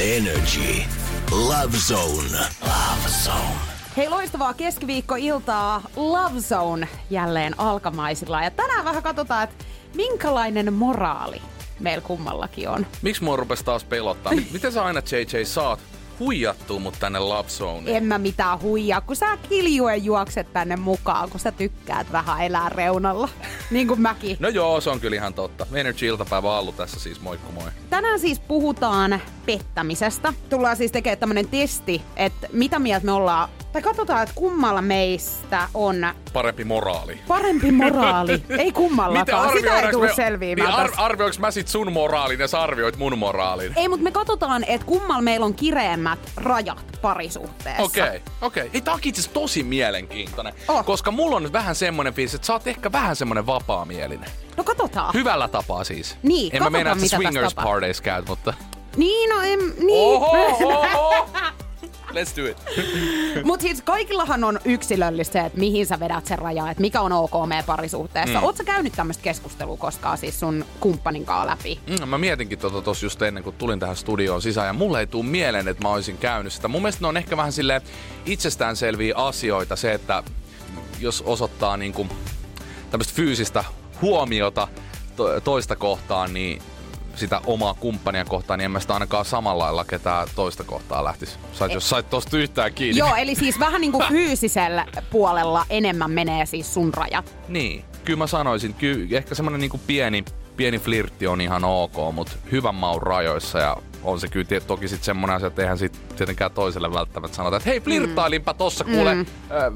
Energy. Love Zone. Love Zone. Hei, loistavaa keskiviikkoiltaa Love Zone jälleen alkamaisilla. Ja tänään vähän katsotaan, että minkälainen moraali meillä kummallakin on. Miksi mua rupesi taas pelottaa? Miten sä aina JJ saat huijattua mut tänne Love Zoneen? En mä mitään huijaa, kun sä kiljuen juokset tänne mukaan, kun sä tykkäät vähän elää reunalla. niin kuin mäkin. No joo, se on kyllä ihan totta. Energy-iltapäivä Allu tässä siis, moikku moi. Tänään siis puhutaan pettämisestä. Tullaan siis tekemään tämmönen testi, että mitä mieltä me ollaan, tai katsotaan, että kummalla meistä on Parempi moraali. parempi moraali. ei kummallakaan, sitä ei tule me- selviämään niin, ar- arvioinko mä sit sun moraalin ja sä arvioit mun moraalin? Ei, mutta me katsotaan, että kummalla meillä on kireemmät rajat parisuhteessa. Okei, okay, okei. Okay. Tää onkin itse tosi mielenkiintoinen. Oh. Koska mulla on nyt vähän semmonen fiilis, että sä oot ehkä vähän semmonen vapaamielinen. No katsotaan. Hyvällä tapaa siis. Niin, En mä meinaa, että swingers parties käyt, mutta... Niin, no en, niin. Oho, oho. Let's do it. Mutta siis kaikillahan on yksilöllistä se, että mihin sä vedät sen rajan, että mikä on ok meidän parisuhteessa. Mm. Oletko käynyt tämmöistä keskustelua koskaan siis sun kumppanin kanssa läpi? Mm, mä mietinkin tota tossa just ennen kuin tulin tähän studioon sisään ja mulle ei tuu mieleen, että mä olisin käynyt sitä. Mun mielestä ne on ehkä vähän sille itsestäänselviä asioita se, että jos osoittaa niinku tämmöistä fyysistä huomiota to- toista kohtaan, niin sitä omaa kumppania kohtaan, niin en mä sitä ainakaan samalla lailla ketään toista kohtaa lähtisi. Sait, jos sait tosta yhtään kiinni. Joo, eli siis vähän niin kuin fyysisellä puolella enemmän menee siis sun rajat. Niin, kyllä mä sanoisin, kyllä ehkä semmonen niinku pieni, pieni flirtti on ihan ok, mutta hyvän maun rajoissa ja on se kyllä toki sitten semmonen asia, että eihän sit tietenkään toiselle välttämättä sanota, että hei flirttailinpa tossa kuule mm.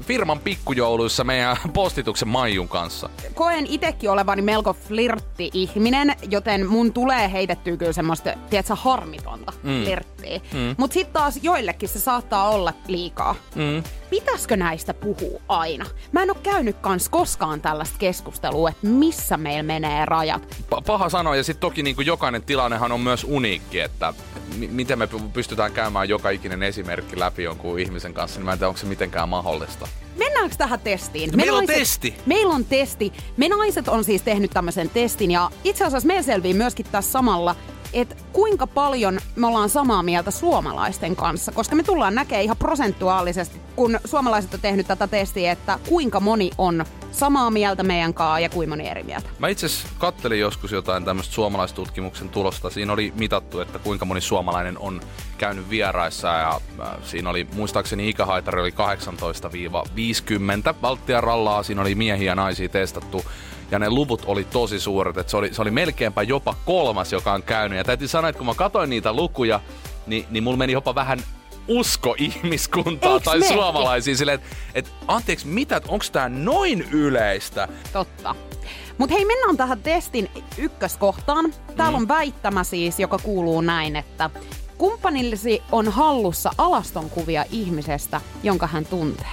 firman pikkujouluissa meidän postituksen Maijun kanssa. Koen itekin olevani melko flirtti-ihminen, joten mun tulee heitettyä kyllä semmoista, tiedätkö, harmitonta mm. flirttiä. Mm. Mut sit taas joillekin se saattaa olla liikaa. Mm. Pitäisikö näistä puhua aina? Mä en oo käynyt kans koskaan tällaista keskustelua, että missä meillä menee rajat. Pa- paha sanoa, ja sitten toki niinku jokainen tilannehan on myös uniikki, että m- miten me py- pystytään käymään joka ikinen esimerkki läpi jonkun ihmisen kanssa, niin mä en tiedä, onko se mitenkään mahdollista. Mennäänkö tähän testiin? No meillä on testi. Meillä on testi. Me naiset on siis tehnyt tämmöisen testin ja itse asiassa me selvii myöskin tässä samalla, että kuinka paljon me ollaan samaa mieltä suomalaisten kanssa, koska me tullaan näkemään ihan prosentuaalisesti, kun suomalaiset on tehnyt tätä testiä, että kuinka moni on samaa mieltä meidän kanssa ja kuinka moni eri mieltä. Mä itse kattelin joskus jotain tämmöistä suomalaistutkimuksen tulosta. Siinä oli mitattu, että kuinka moni suomalainen on käynyt vieraissa ja äh, siinä oli, muistaakseni ikähaitari oli 18-50 valttia rallaa. Siinä oli miehiä ja naisia testattu ja ne luvut oli tosi suuret, että se oli, se oli melkeinpä jopa kolmas, joka on käynyt. Ja täytyy sanoa, että kun mä katsoin niitä lukuja, niin, niin mulla meni jopa vähän usko ihmiskuntaa Eiks tai mekin? suomalaisiin silleen, että et, anteeksi, mitä, onko tää noin yleistä? Totta. Mutta hei, mennään tähän testin ykköskohtaan. Täällä on väittämä siis, joka kuuluu näin, että kumppanillesi on hallussa alastonkuvia ihmisestä, jonka hän tuntee.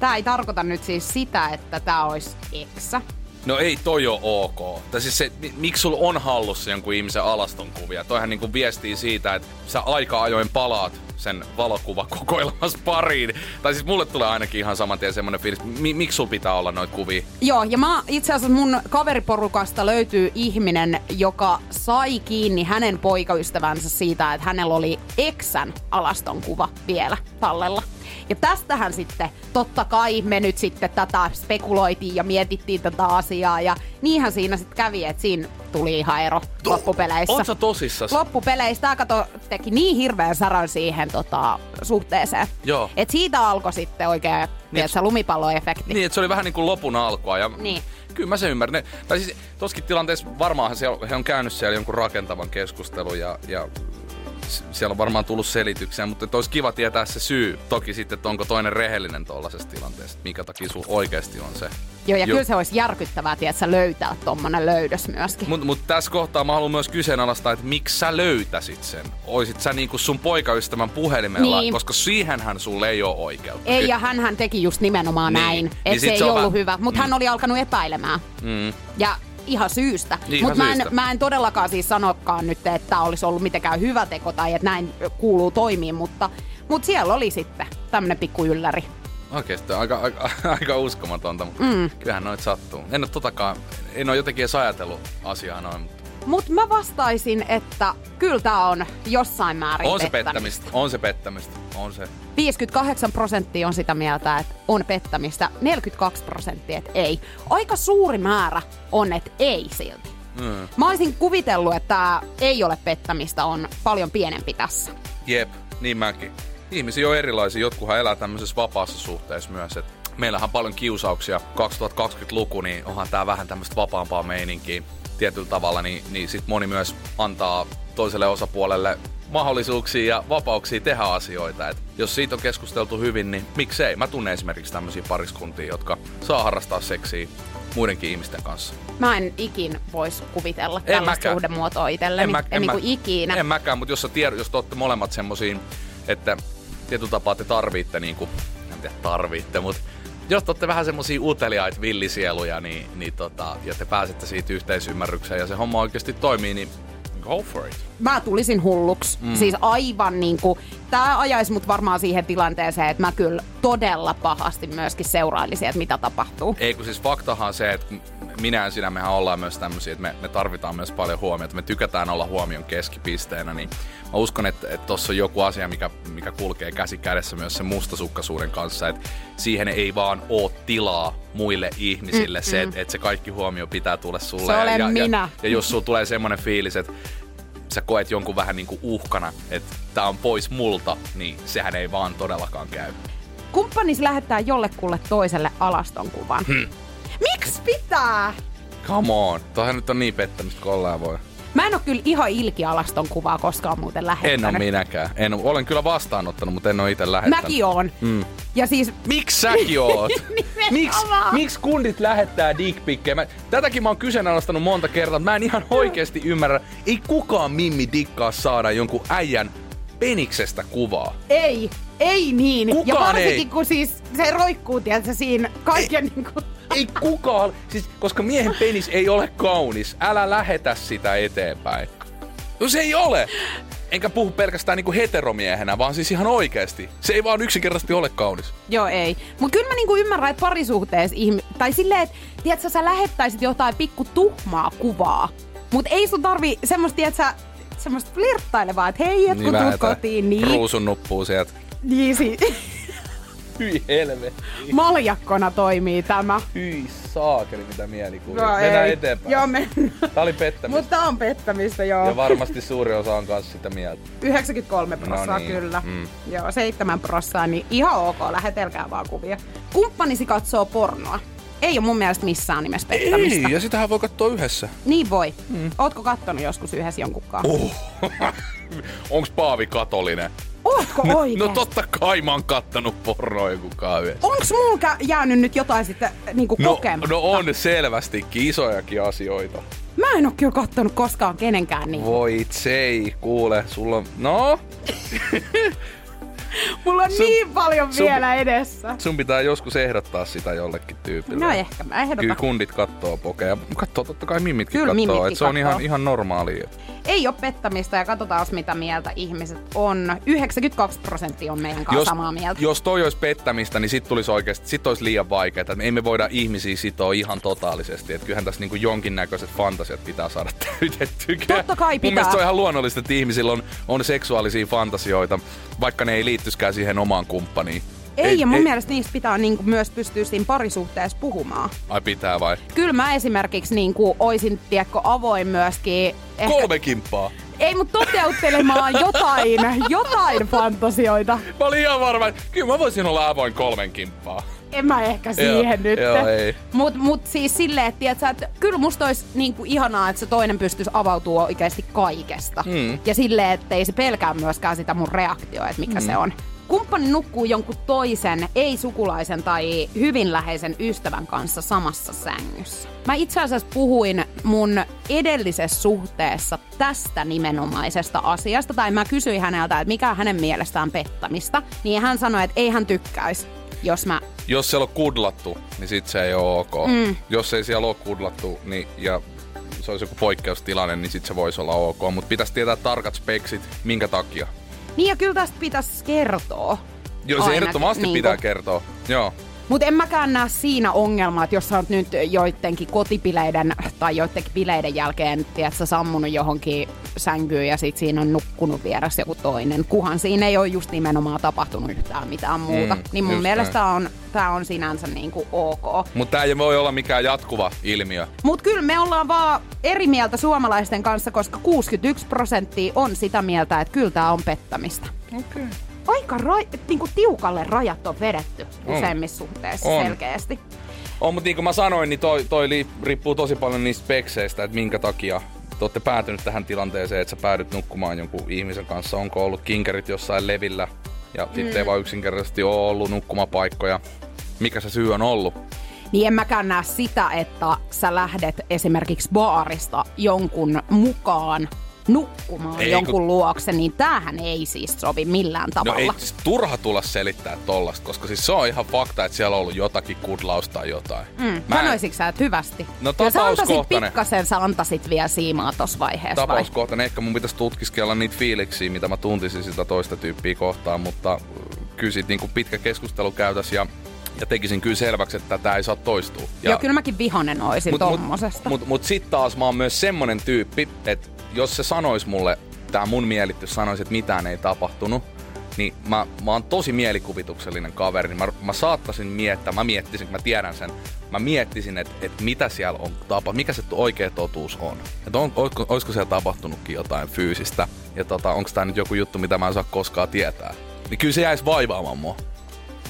Tämä ei tarkoita nyt siis sitä, että tämä olisi eksä. No ei toi oo ok. Tai siis se, mi- miksi sulla on hallussa jonkun ihmisen alaston kuvia? Toihan niinku viestii siitä, että sä aika ajoin palaat sen valokuvakokoelmas pariin. Tai siis mulle tulee ainakin ihan saman tien semmonen fiilis, mi- miksi sulla pitää olla noita kuvia? Joo, ja mä itse asiassa mun kaveriporukasta löytyy ihminen, joka sai kiinni hänen poikaystävänsä siitä, että hänellä oli eksän alaston kuva vielä tallella. Ja tästähän sitten, totta kai me nyt sitten tätä spekuloitiin ja mietittiin tätä asiaa. Ja niinhän siinä sitten kävi, että siinä tuli ihan ero loppupeleissä. Oot sä tosissas? Loppupeleissä tämä kato teki niin hirveän saran siihen tota, suhteeseen. Joo. Et siitä alkoi sitten oikein, niin, se lumipalloefekti. Niin, että se oli vähän niin kuin lopun alkua. Ja Niin. Kyllä mä sen ymmärrän. Tai siis toskin tilanteessa varmaan he on käynyt siellä jonkun rakentavan keskustelun ja, ja siellä on varmaan tullut selityksiä, mutta olisi kiva tietää se syy. Toki sitten, että onko toinen rehellinen tuollaisessa tilanteessa, mikä takia sulla oikeasti on se. Joo, ja Ju- kyllä se olisi järkyttävää, tiedätkö, löytää tommonen löydös myöskin. Mutta mut tässä kohtaa mä haluan myös kyseenalaistaa, että miksi sä löytäsit sen? Oisit sä niinku sun poikaystävän puhelimella, Niin. koska siihenhän sulle ei ole oikeutta. Ei, ja hän teki just nimenomaan Niin. näin. Niin Että sit se ei ollut vä- hyvä. Mutta hän oli alkanut epäilemään. Mm. Ja ihan syystä. Niin, Mutta mä, en- mä en todellakaan siis sanokaan nyt, että tämä olisi ollut mitenkään hyvä teko tai että näin kuuluu toimia, mutta, mutta siellä oli sitten tämmönen pikku ylläri. Oikeesti aika, aika, aika uskomatonta, mutta mm. kyllähän noit sattuu. En ole totakaan, en ole jotenkin edes ajatellut asiaa noin, mutta Mutta mä vastaisin, että kyllä tämä on jossain määrin on se pettämistä. pettämistä, on se pettämistä, on se. 58 prosenttia on sitä mieltä, että on pettämistä, 42 prosenttia, että ei. Aika suuri määrä on, että ei silti. Mm. Mä olisin kuvitellut, että ei ole pettämistä, on paljon pienempi tässä. Jep, niin mäkin. Ihmisiä on erilaisia, jotkuhan elää tämmöisessä vapaassa suhteessa myös, että meillähän on paljon kiusauksia. 2020-luku, niin onhan tää vähän tämmöistä vapaampaa meininkiä tietyllä tavalla, niin, niin sit moni myös antaa toiselle osapuolelle mahdollisuuksia ja vapauksia tehdä asioita. Et jos siitä on keskusteltu hyvin, niin miksei? Mä tunnen esimerkiksi tämmöisiä pariskuntia, jotka saa harrastaa seksiä muidenkin ihmisten kanssa. Mä en ikin vois kuvitella En tällaista suhdemuotoa itselleni. mä- en, niin mä- ikinä. En mäkään, mutta jos, sä tiedät, jos te olette molemmat semmosiin, että tietyllä tapaa te tarvitte, niin kuin, en tiedä tarvitte, mutta jos te olette vähän semmosia uteliaita villisieluja, niin, niin tota, ja te pääsette siitä yhteisymmärrykseen ja se homma oikeasti toimii, niin go for it. Mä tulisin hulluksi. Mm. Siis aivan niinku, tää ajaisi mut varmaan siihen tilanteeseen, että mä kyllä todella pahasti myöskin seurailisin, että mitä tapahtuu. Ei kun siis faktahan se, että minä ja sinä mehän ollaan myös tämmöisiä, että me, me tarvitaan myös paljon huomiota. Me tykätään olla huomion keskipisteenä, niin mä uskon, että, että tossa on joku asia, mikä, mikä kulkee käsi kädessä myös sen mustasukkaisuuden kanssa, että siihen ei vaan oo tilaa muille ihmisille mm, se, että, että se kaikki huomio pitää tulla sulle. Se ja, olen ja, minä. Ja, ja jos sulla tulee semmoinen fiilis, että sä koet jonkun vähän niin kuin uhkana, että tää on pois multa, niin sehän ei vaan todellakaan käy. Kumppanis lähettää jollekulle toiselle alastonkuvan. Hmm. Miksi pitää? Come on, toihan nyt on niin pettämistä kuin voi. Mä en oo kyllä ihan ilki alaston kuvaa koskaan muuten lähettänyt. En ole minäkään. En, oo- olen kyllä vastaanottanut, mutta en ole itse lähettänyt. Mäkin oon. Mm. Ja siis Miksi säkin oot? Miksi miks kundit lähettää dickpikkejä? Mä, tätäkin mä oon kyseenalaistanut monta kertaa. Mä en ihan oikeasti ymmärrä. Ei kukaan mimmi dikkaa saada jonkun äijän peniksestä kuvaa. ei, ei niin. ja Kukaan varsinkin ei. kun siis se roikkuu, tiedätkö, siinä kaiken niinku... Ei kukaan, siis, koska miehen penis ei ole kaunis. Älä lähetä sitä eteenpäin. No se ei ole. Enkä puhu pelkästään niinku heteromiehenä, vaan siis ihan oikeasti. Se ei vaan yksinkertaisesti ole kaunis. Joo, ei. Mutta kyllä mä niinku ymmärrän, että parisuhteessa ihmi... Tai silleen, että tiedätkö, sä lähettäisit jotain pikku tuhmaa kuvaa. Mutta ei sun tarvi semmoista, tiedätkö, semmoista flirttailevaa, että hei, et kun tuut että kotiin, niin... Ruusun nuppuu sieltä. niin si- Hyi helvetti. maljakkona toimii tämä. Hyi saakeli, mitä mielikuvia. No Mennään ei. eteenpäin. Joo, mennään. Tää oli pettämistä. Mutta on pettämistä, joo. Ja varmasti suuri osa on kanssa sitä mieltä. 93 prossaa No niin, kyllä. mm. Joo, 7 prossaa, niin ihan ok, lähetelkää vaan kuvia. Kumppanisi katsoo pornoa. Ei ole mun mielestä missään nimessä pettämistä. Ei, ja sitähän voi katsoa yhdessä. Niin voi. Mm. Ootko kattonut joskus yhdessä jonkun kanssa? Uh. Onks Paavi katolinen? Ootko No, oikein? no totta kai mä oon kattanut pornoa joku yhdessä. Onks mulla jäänyt nyt jotain sitten niinku No, kokematta? no on selvästikin isojakin asioita. Mä en oo kyllä kattonut koskaan kenenkään niin. Voi tsei, kuule, sulla on... No, Mulla on sun- niin paljon sun- vielä edessä. sun pitää joskus ehdottaa sitä jollekin tyypille. No ehkä, mä ehdotan. Kyllä kundit kattoo pokeja. Kattoo totta kai mimmitkin Kyllä kattoo. mimmitkin Et se on kattoo. ihan, ihan normaalia. Ei ole pettämistä ja katsotaan mitä mieltä ihmiset on. 92 prosenttia on meidän kanssa samaa mieltä. jos toi olisi pettämistä, niin sit tulisi oikeasti, sit olisi liian vaikeaa. Me ei me voida ihmisiä sitoa ihan totaalisesti. Et kyllähän tässä niinku jonkinnäköiset fantasiat pitää saada täytettyä. Totta kai Mun pitää. mielestä se on ihan luonnollista, että ihmisillä on, on seksuaalisia fantasioita, vaikka ne ei liittyiskään siihen omaan kumppaniin. Ei, ei ja mun ei. mielestä niistä pitää niinku myös pystyä siinä parisuhteessa puhumaan. Ai pitää vai? Kyllä mä esimerkiksi niinku oisin, tiedätkö, avoin myöskin... Ehkä, Kolme kimppaa. Ei, mutta toteuttelemaan jotain, jotain fantasioita. Mä olin ihan varma, että kyllä mä voisin olla avoin kolmen kimppaa. En mä ehkä siihen Joo, nyt. joo, ei. Mut, mut siis silleen, että, tiiätsä, että kyllä musta olisi niinku ihanaa, että se toinen pystyisi avautua oikeasti kaikesta. Mm. Ja silleen, että ei se pelkää myöskään sitä mun reaktioa, että mikä mm. se on. Kumppani nukkuu jonkun toisen, ei-sukulaisen tai hyvin läheisen ystävän kanssa samassa sängyssä. Mä itse asiassa puhuin mun edellisessä suhteessa tästä nimenomaisesta asiasta, tai mä kysyin häneltä, että mikä on hänen mielestään pettämistä, niin hän sanoi, että ei hän tykkäisi, jos mä Jos siellä on kudlattu, niin sit se ei ole ok. Mm. Jos ei siellä ole kudlattu, niin, ja se olisi joku poikkeustilanne, niin sit se voisi olla ok. Mutta pitäisi tietää tarkat speksit, minkä takia. Niin ja kyllä tästä pitäisi kertoa. Joo, se Ainakin, ehdottomasti niinku. pitää kertoa. Joo. Mutta en mäkään näe siinä ongelmaa, että jos sä oot nyt joidenkin kotipileiden tai joidenkin bileiden jälkeen, tiedätkö, sammunut johonkin sänkyyn ja sit siinä on nukkunut vieressä joku toinen, kuhan siinä ei ole just nimenomaan tapahtunut yhtään mitään muuta. Mm, niin mun mielestä on, tää on sinänsä niinku ok. Mutta tämä ei voi olla mikään jatkuva ilmiö. Mutta kyllä me ollaan vaan eri mieltä suomalaisten kanssa, koska 61 prosenttia on sitä mieltä, että kyllä tämä on pettämistä. Okei. Aika ra- niinku tiukalle rajat on vedetty On. useimmissa suhteissa On. selkeästi. On, mutta niin kuin mä sanoin, niin toi, toi li- riippuu tosi paljon niistä spekseistä, että minkä takia te olette päätynyt tähän tilanteeseen, että sä päädyt nukkumaan jonkun ihmisen kanssa. Onko ollut kinkerit jossain levillä ja mm. sitten ei vaan yksinkertaisesti ole ollut nukkumapaikkoja. Mikä se syy on ollut? Niin en mäkään näe sitä, että sä lähdet esimerkiksi baarista jonkun mukaan nukkumaan Ei, jonkun kun- luokse, niin tämähän ei siis sovi millään No tavalla. ei siis turha tulla selittää tollasta, koska siis se on ihan fakta, että siellä on ollut jotakin kudlausta tai jotain. Mm. Mä en- Sanoisitko sä, että hyvästi? No, tapauskohtainen. pikkasen, sä antaisit vielä siimaa tossa vaiheessa vai? tapauskohtainen. Ehkä mun pitäisi tutkiskella niitä fiiliksiä, mitä mä tuntisin sitä toista tyyppiä kohtaan, mutta äh, kyllä siitä niin pitkä keskustelu käytäs ja, ja tekisin kyllä selväksi, että tämä ei saa toistua. Ja, Joo, kyllä mäkin vihanen oisin mut, tommosesta. Mut, mut, mut sit taas mä oon myös semmonen tyyppi, että jos se sanois mulle, tää mun mielitys sanoisi, että mitään ei tapahtunut, niin mä, mä oon tosi mielikuvituksellinen kaveri, niin mä, mä saattaisin miettiä, mä miettisin, mä tiedän sen, mä miettisin, että et mitä siellä on tapahtunut, mikä se oikea totuus on. Että on, olisiko, olisiko siellä tapahtunutkin jotain fyysistä, ja tota, onko tämä nyt joku juttu, mitä mä en saa koskaan tietää. Niin kyllä se jäisi vaivaamaan mua.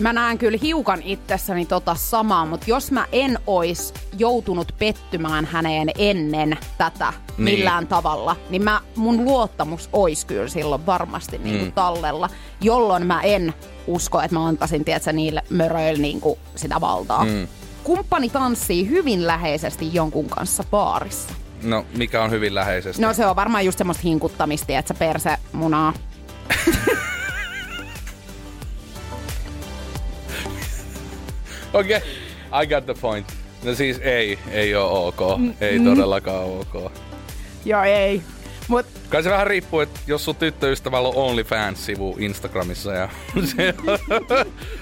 Mä näen kyllä hiukan itsessäni tota samaa, mutta jos mä en ois joutunut pettymään häneen ennen tätä Niin. millään tavalla, niin mä, mun luottamus ois kyllä silloin varmasti niinku Mm. tallella, jolloin mä en usko, että mä antaisin tiedätkö, niille möröille niinku sitä valtaa. Mm. Kumppani tanssii hyvin läheisesti jonkun kanssa baarissa. No, mikä on hyvin läheisesti. No se on varmaan just semmoista hinkuttamista, että se perse munaa. Okei, okay. I got the point. No siis ei, ei oo ok. Ei todellakaan oo ok. Joo, ei. Mut Kai se vähän riippuu, että jos sun tyttöystävällä on OnlyFans-sivu Instagramissa ja se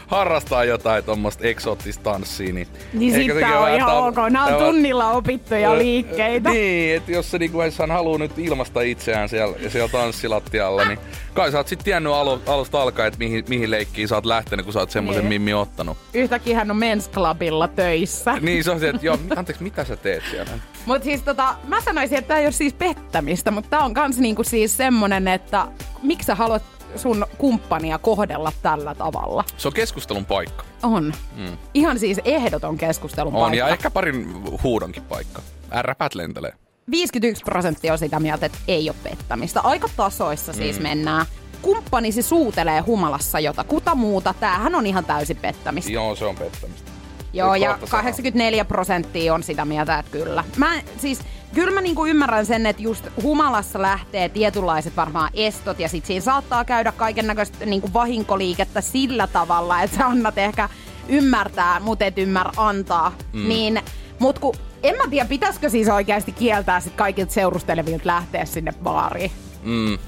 harrastaa jotain tuommoista eksoottista tanssia, niin... Niin sit tää on ihan ok. Nää on tunnilla opittuja liikkeitä. Niin, että jos se niinku hän haluaa nyt ilmasta itseään siellä, siellä tanssilattialla, niin kai sä oot sit tiennyt alu, alusta alkaen, että mihin, mihin leikkiin sä oot lähtenyt, kun sä oot semmoisen Niin. mimmi ottanut. Yhtäkkiä hän on Men's Clubilla töissä. Niin se on se, että joo, anteeksi, mitä sä teet siellä? Mut siis tota, mä sanoisin, että tää ei ole siis pettämistä, mutta tää on kans niinku siis semmonen, että miksi sä haluat sun kumppania kohdella tällä tavalla? Se on keskustelun paikka. On. Mm. Ihan siis ehdoton keskustelun On, paikka. ja ehkä parin huudonkin paikka. Ärräpät lentelee. 51 prosenttia on sitä mieltä, että ei ole pettämistä. Aika tasoissa siis mm. mennään. Kumppanisi suutelee humalassa jotakuta muuta. Tämähän on ihan täysin pettämistä. Joo, se on pettämistä. Joo, ja kohta sanoo. 84 prosenttia on sitä mieltä, että kyllä. Mä siis, kyllä mä niinku ymmärrän sen, että just humalassa lähtee tietynlaiset varmaan estot, ja sit siinä saattaa käydä kaiken näköistä niinku vahinkoliikettä sillä tavalla, että sä annat ehkä ymmärtää, mutta et ymmär antaa. Mm. Niin, mut kun, en mä tiedä, pitäisikö siis oikeasti kieltää sit kaikilta seurustelevilta lähteä sinne baariin. Mm.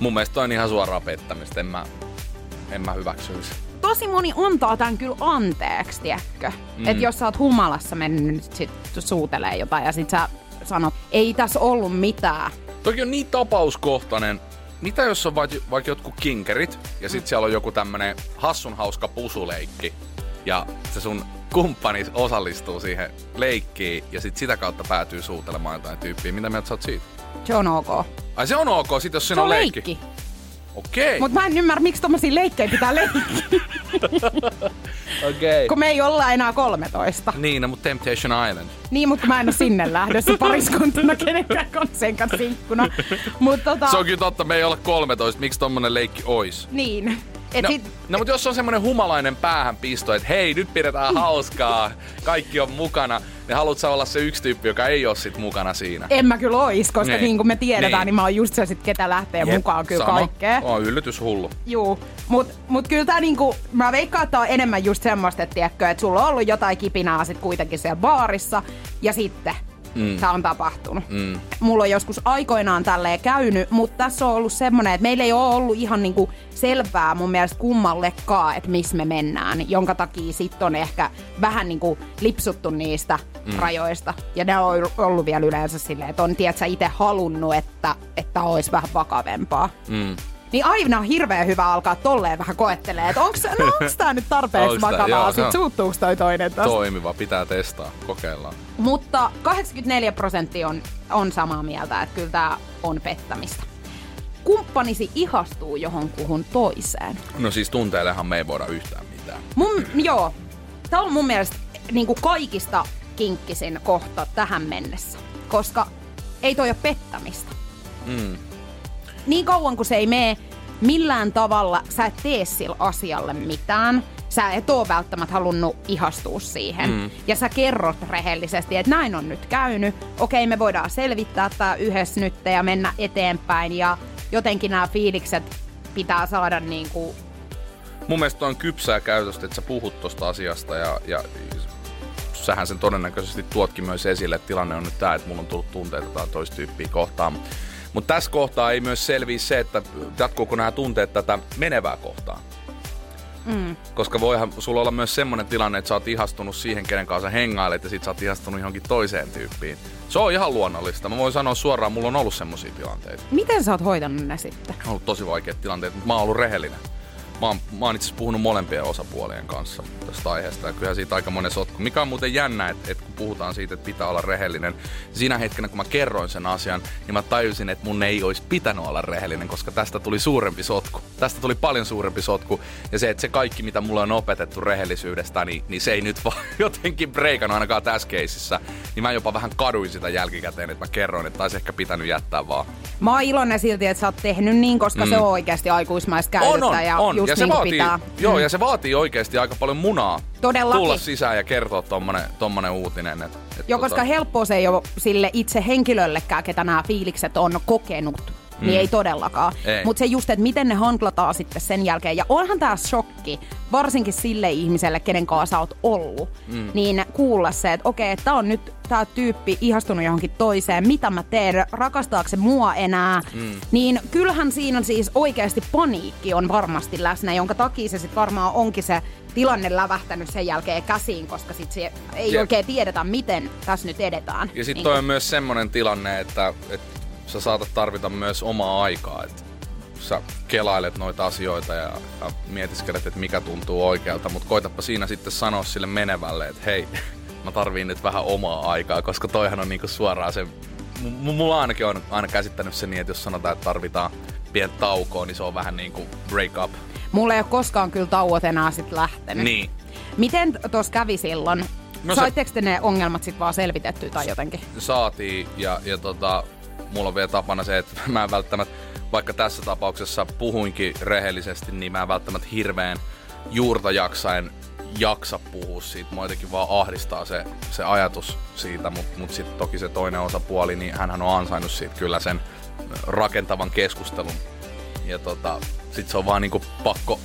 Mun mielestä toi on ihan suoraa pettämistä. En mä, en mä hyväksyisi. Tosi moni antaa tämän kyllä anteeksi, tiedätkö? Mm. Että jos sä oot humalassa mennyt nyt sit suutelee jotain ja sit sä sanot, ei tässä ollut mitään. Toki on niin tapauskohtainen. Mitä jos on vaikka, vaikka jotkut kinkerit ja sit siellä on joku tämmönen hassun hauska pusuleikki ja se sun kumppani osallistuu siihen leikkiin ja sit sitä kautta päätyy suutelemaan jotain tyyppiä. Mitä mieltä sä oot siitä? Se on ok. Ai se on ok, sit jos Se siinä on on leikki. leikki. Okei. Mutta mä en ymmärrä, miksi tommosia leikkejä pitää leikkiä, Okei. kun me ei olla enää 13. Niin, no, mutta Temptation Island. Niin, mutta mä en ole sinne lähdössä pariskuntana kenenkään konsen kanssa ikkuna. Mutta tota, Se on kyllä totta, me ei olla 13. Miksi tommonen leikki ois? niin. Et No, sit, no mutta jos on semmonen humalainen päähänpisto, että hei, nyt pidetään hauskaa, kaikki on mukana, niin haluat sä olla se yksi tyyppi, joka ei ole sit mukana siinä. en mä kyllä ois, koska Niin. niin kuin me tiedetään, Niin. niin. mä oon just se sit, ketä lähtee Jep, mukaan kyllä sama. kaikkea. On yllätys hullu. Juu, mut, mut kyllä tää niinku, mä veikkaan, että on enemmän just semmoista, että, tiedätkö, että sulla on ollut jotain kipinää sit kuitenkin siellä baarissa, ja sitten mm. tää on tapahtunut. Mm. Mulla on joskus aikoinaan tälleen käynyt, mutta tässä on ollut semmonen, että meillä ei ole ollut ihan niinku selvää mun mielestä kummallekaan, että missä me mennään, jonka takia sit on ehkä vähän niinku lipsuttu niistä mm. rajoista. Ja ne on ollut vielä yleensä silleen, että on tiedätkö, itse halunnut, että, että olisi vähän vakavempaa. Mm. Niin aina on hirveän hyvä alkaa tolleen vähän koettelee, että onks, no onks tää nyt tarpeeksi vakavaa, sit suuttuuks toi toinen tosta. Toimiva, pitää testaa, kokeillaan. Mutta 84 prosenttia on, on samaa mieltä, että kyllä tää on pettämistä. Kumppanisi ihastuu johonkuhun toiseen. No siis tunteillehan me ei voida yhtään mitään. Mun, joo, tää on mun mielestä niin kuin kaikista kinkkisin kohta tähän mennessä, koska ei toi ole pettämistä. Mm. Niin kauan kuin se ei mene millään tavalla, sä et tee sillä asialle mitään, sä et oo välttämättä halunnut ihastua siihen. Mm. Ja sä kerrot rehellisesti, että näin on nyt käynyt. Okei, me voidaan selvittää tää yhdessä nyt ja mennä eteenpäin. Ja jotenkin nämä fiilikset pitää saada niinku... Mun mielestä on kypsää käytöstä, että sä puhut tosta asiasta ja, ja sähän sen todennäköisesti tuotkin myös esille, että tilanne on nyt tää, että mulla on tullut tunteita tai toista tyyppiä kohtaan. Mutta tässä kohtaa ei myös selviä se, että jatkuuko nämä tunteet tätä menevää kohtaa. Mm. Koska voihan sulla olla myös semmoinen tilanne, että sä oot ihastunut siihen, kenen kanssa hengailet, ja sit sä oot ihastunut johonkin toiseen tyyppiin. Se on ihan luonnollista. Mä voin sanoa suoraan, mulla on ollut semmoisia tilanteita. Miten sä oot hoitanut ne sitten? On ollut tosi vaikeat tilanteet, mutta mä oon ollut rehellinen. Mä oon, mä oon itse puhunut molempien osapuolien kanssa tästä aiheesta ja kyllähän siitä aika monen sotku. Mikä on muuten jännä, että, että kun puhutaan siitä, että pitää olla rehellinen, siinä hetkenä kun mä kerroin sen asian, niin mä tajusin, että mun ei olisi pitänyt olla rehellinen, koska tästä tuli suurempi sotku. Tästä tuli paljon suurempi sotku ja se, että se kaikki, mitä mulle on opetettu rehellisyydestä, niin, niin se ei nyt vaan jotenkin breikannut ainakaan tässä keisissä. Niin mä jopa vähän kaduin sitä jälkikäteen, että mä kerroin, että taisi ehkä pitänyt jättää vaan. Mä oon iloinen silti, että sä oot tehnyt niin, koska mm. se on oikeasti aikuismaista käytöstä ja just ja se niin vaatii, pitää. Joo, Mm. ja se vaatii oikeasti aika paljon munaa Todellakin. tulla sisään ja kertoa tommonen, tommonen uutinen. Et, et Joo, koska helppoa se ei ole sille itse henkilöllekään, ketä nämä fiilikset on kokenut. Mm. Niin ei todellakaan. Mutta se just, että miten ne handlataan sitten sen jälkeen. Ja onhan tämä shokki, varsinkin sille ihmiselle, kenen kanssa sä oot ollut. Mm. Niin kuulla se, että okei, että tää on nyt tää tyyppi ihastunut johonkin toiseen. Mitä mä teen? Rakastaako se mua enää? Mm. Niin kyllähän siinä siis oikeasti paniikki on varmasti läsnä, jonka takia se sitten varmaan onkin se tilanne lävähtänyt sen jälkeen käsiin, koska sit se ei Jep. oikein tiedetä, miten tässä nyt edetään. Ja sitten Niin toi on myös semmonen tilanne, että, että sä saatat tarvita myös omaa aikaa. Että sä kelailet noita asioita ja, ja mietiskelet, että mikä tuntuu oikealta, mutta koitapa siinä sitten sanoa sille menevälle, että hei, mä tarviin nyt vähän omaa aikaa, koska toihan on niinku suoraan se, m- mulla ainakin on aina käsittänyt se niin, että jos sanotaan, että tarvitaan pientä taukoa, niin se on vähän niin kuin break up. Mulla ei ole koskaan kyllä tauot enää sit lähtenyt. Niin. Miten tuossa kävi silloin? No No se- Saitteko te ne ongelmat sitten vaan selvitettyä tai jotenkin? saatiin ja, ja tota, mulla on vielä tapana se, että mä en välttämättä, vaikka tässä tapauksessa puhuinkin rehellisesti, niin mä en välttämättä hirveän juurta jaksaen jaksa puhua siitä. Mua jotenkin vaan ahdistaa se, se ajatus siitä, mutta mut sitten toki se toinen osapuoli, niin hän on ansainnut siitä kyllä sen rakentavan keskustelun. Ja tota, sit se on vaan niinku pakko,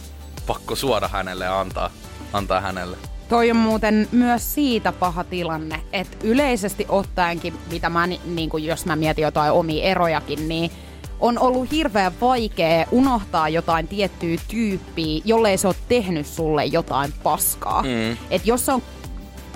pakko suoda hänelle ja antaa, antaa hänelle. Toi on muuten myös siitä paha tilanne, että yleisesti ottaenkin, mitä mä, ni- niin kuin jos mä mietin jotain omia erojakin, niin on ollut hirveän vaikea unohtaa jotain tiettyä tyyppiä, jollei se ole tehnyt sulle jotain paskaa. Mm. Et jos se on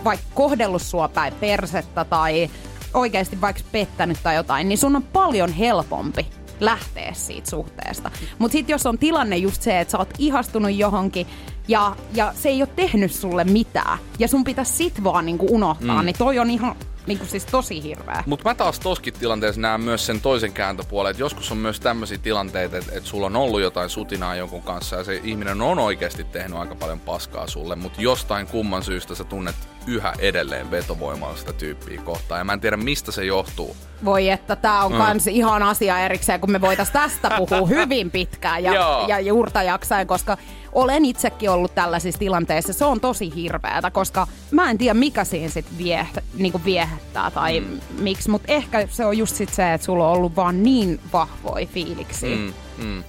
vaikka kohdellut sua päin persettä tai oikeasti vaikka pettänyt tai jotain, niin sun on paljon helpompi lähteä siitä suhteesta. Mutta sitten jos on tilanne just se, että sä oot ihastunut johonkin ja, ja se ei ole tehnyt sulle mitään ja sun pitäisi sit vaan niinku unohtaa, mm. niin toi on ihan Niin kuin siis tosi hirveä. Mutta mä taas toskin tilanteessa näen myös sen toisen kääntöpuolen, että joskus on myös tämmöisiä tilanteita, että, että sulla on ollut jotain sutinaa jonkun kanssa ja se ihminen on oikeasti tehnyt aika paljon paskaa sulle, mutta jostain kumman syystä sä tunnet yhä edelleen vetovoimaa sitä tyyppiä kohtaan. Ja mä en tiedä, mistä se johtuu. Voi että tää on Mm. kans ihan asia erikseen, kun me voitais tästä puhua hyvin pitkään ja, Joo. ja juurta jaksain, koska olen itsekin ollut tällaisissa tilanteissa. Se on tosi hirveätä, koska mä en tiedä mikä siinä sit vie, niinku viehättää tai mm. miksi, mutta ehkä se on just sit se, että sulla on ollut vaan niin vahvoja fiiliksiä. Mm. Mm, mm.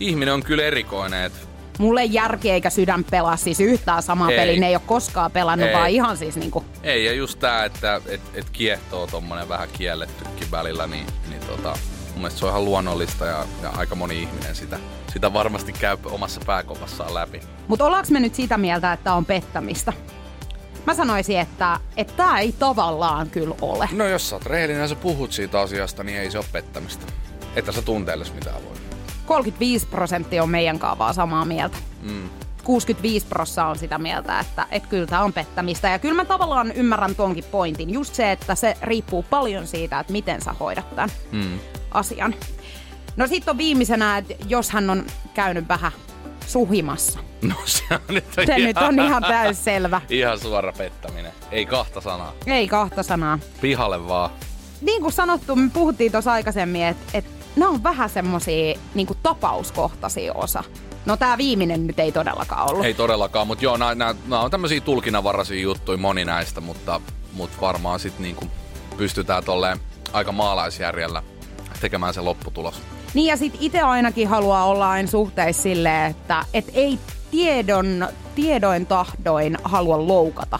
Ihminen on kyllä erikoinen, että Mulle ei järki eikä sydän pelaa siis yhtään samaa Ei. peliä. Ne ei ole koskaan pelannut, Ei. vaan ihan siis niinku... ei, ja just tää, että et, et kiehtoo tommonen vähän kiellettykin välillä, niin, niin tota, mun mielestä se on ihan luonnollista ja, ja aika moni ihminen sitä, sitä varmasti käy omassa pääkopassaan läpi. Mutta ollaanko me nyt sitä mieltä, että on pettämistä? Mä sanoisin, että että tää ei tavallaan kyllä ole. No jos sä oot rehellinen ja sä puhut siitä asiasta, niin ei se ole pettämistä. Että sä tunteelles mitään voi. 35 prosenttia on meidän kaavaa samaa mieltä. Mm. 65 prosenttia on sitä mieltä, että, että kyllä tämä on pettämistä. Ja kyllä mä tavallaan ymmärrän tuonkin pointin. Just se, että se riippuu paljon siitä, että miten sä hoidat tämän mm. asian. No sitten on viimeisenä, että jos hän on käynyt vähän suhimassa. No se on nyt Se nyt on ihan täys selvä. Ihan suora pettäminen. Ei kahta sanaa. Ei kahta sanaa. Pihalle vaan. Niin kuin sanottu, me puhuttiin tuossa aikaisemmin, että, että nämä on vähän semmosia niin tapauskohtaisia osa. No tämä viimeinen nyt ei todellakaan ollut. Ei todellakaan, mutta joo, nämä on tämmöisiä tulkinnanvaraisia juttuja moni näistä, mutta, mutta varmaan sitten niinku pystytään tolleen aika maalaisjärjellä tekemään se lopputulos. Niin ja sit itse ainakin haluaa olla aina suhteessa silleen, että et ei tiedon, tiedoin tahdoin halua loukata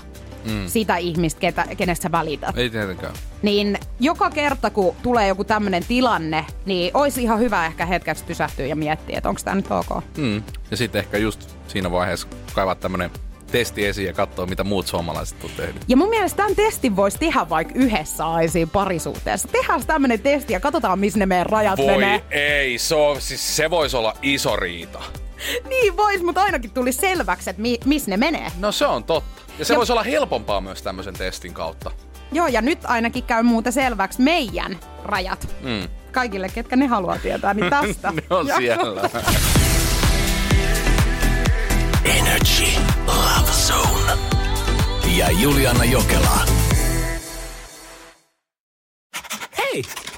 mm. sitä ihmistä, ketä, kenestä sä välität. Ei tietenkään. Niin joka kerta, kun tulee joku tämmöinen tilanne, niin olisi ihan hyvä ehkä hetkeksi pysähtyä ja miettiä, että onko tämä nyt ok. Mm. Ja sitten ehkä just siinä vaiheessa kaivaa tämmönen testi esiin ja katsoa, mitä muut suomalaiset on tehnyt. Ja mun mielestä tämän testin voisi tehdä vaikka yhdessä aisiin parisuhteessa. Tehdään tämmöinen testi ja katsotaan, missä ne meidän rajat menee. ei, se, on, siis se voisi olla iso riita. Niin vois, mutta ainakin tuli selväksi, että mi- missä ne menee. No se on totta. Ja se Ja- voisi olla helpompaa myös tämmöisen testin kautta. Joo, ja nyt ainakin käy muuta selväksi meidän rajat. Mm. Kaikille, ketkä ne haluaa tietää, niin tästä. ne on Ja- siellä. Energy Love Zone. Ja Juliana Jokela. Hei!